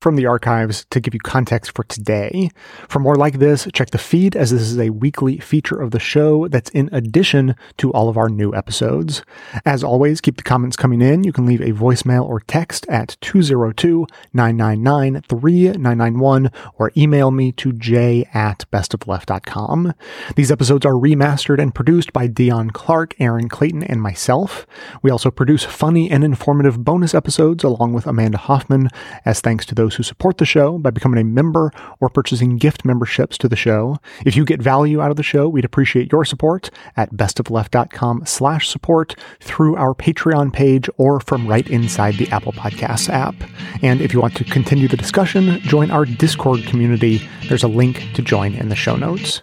From the archives to give you context for today. For more like this, check the feed as this is a weekly feature of the show that's in addition to all of our new episodes. As always, keep the comments coming in. You can leave a voicemail or text at 202-999-3991 or email me to j at bestofleft.com. These episodes are remastered and produced by Deon Clark, Erin Clayton, and myself. We also produce funny and informative bonus episodes along with Amanda Hoffman as thanks to those those who support the show by becoming a member or purchasing gift memberships to the show. If you get value out of the show, we'd appreciate your support at bestofleft.com slash support through our Patreon page or from right inside the Apple Podcasts app. And if you want to continue the discussion, join our Discord community. There's a link to join in the show notes.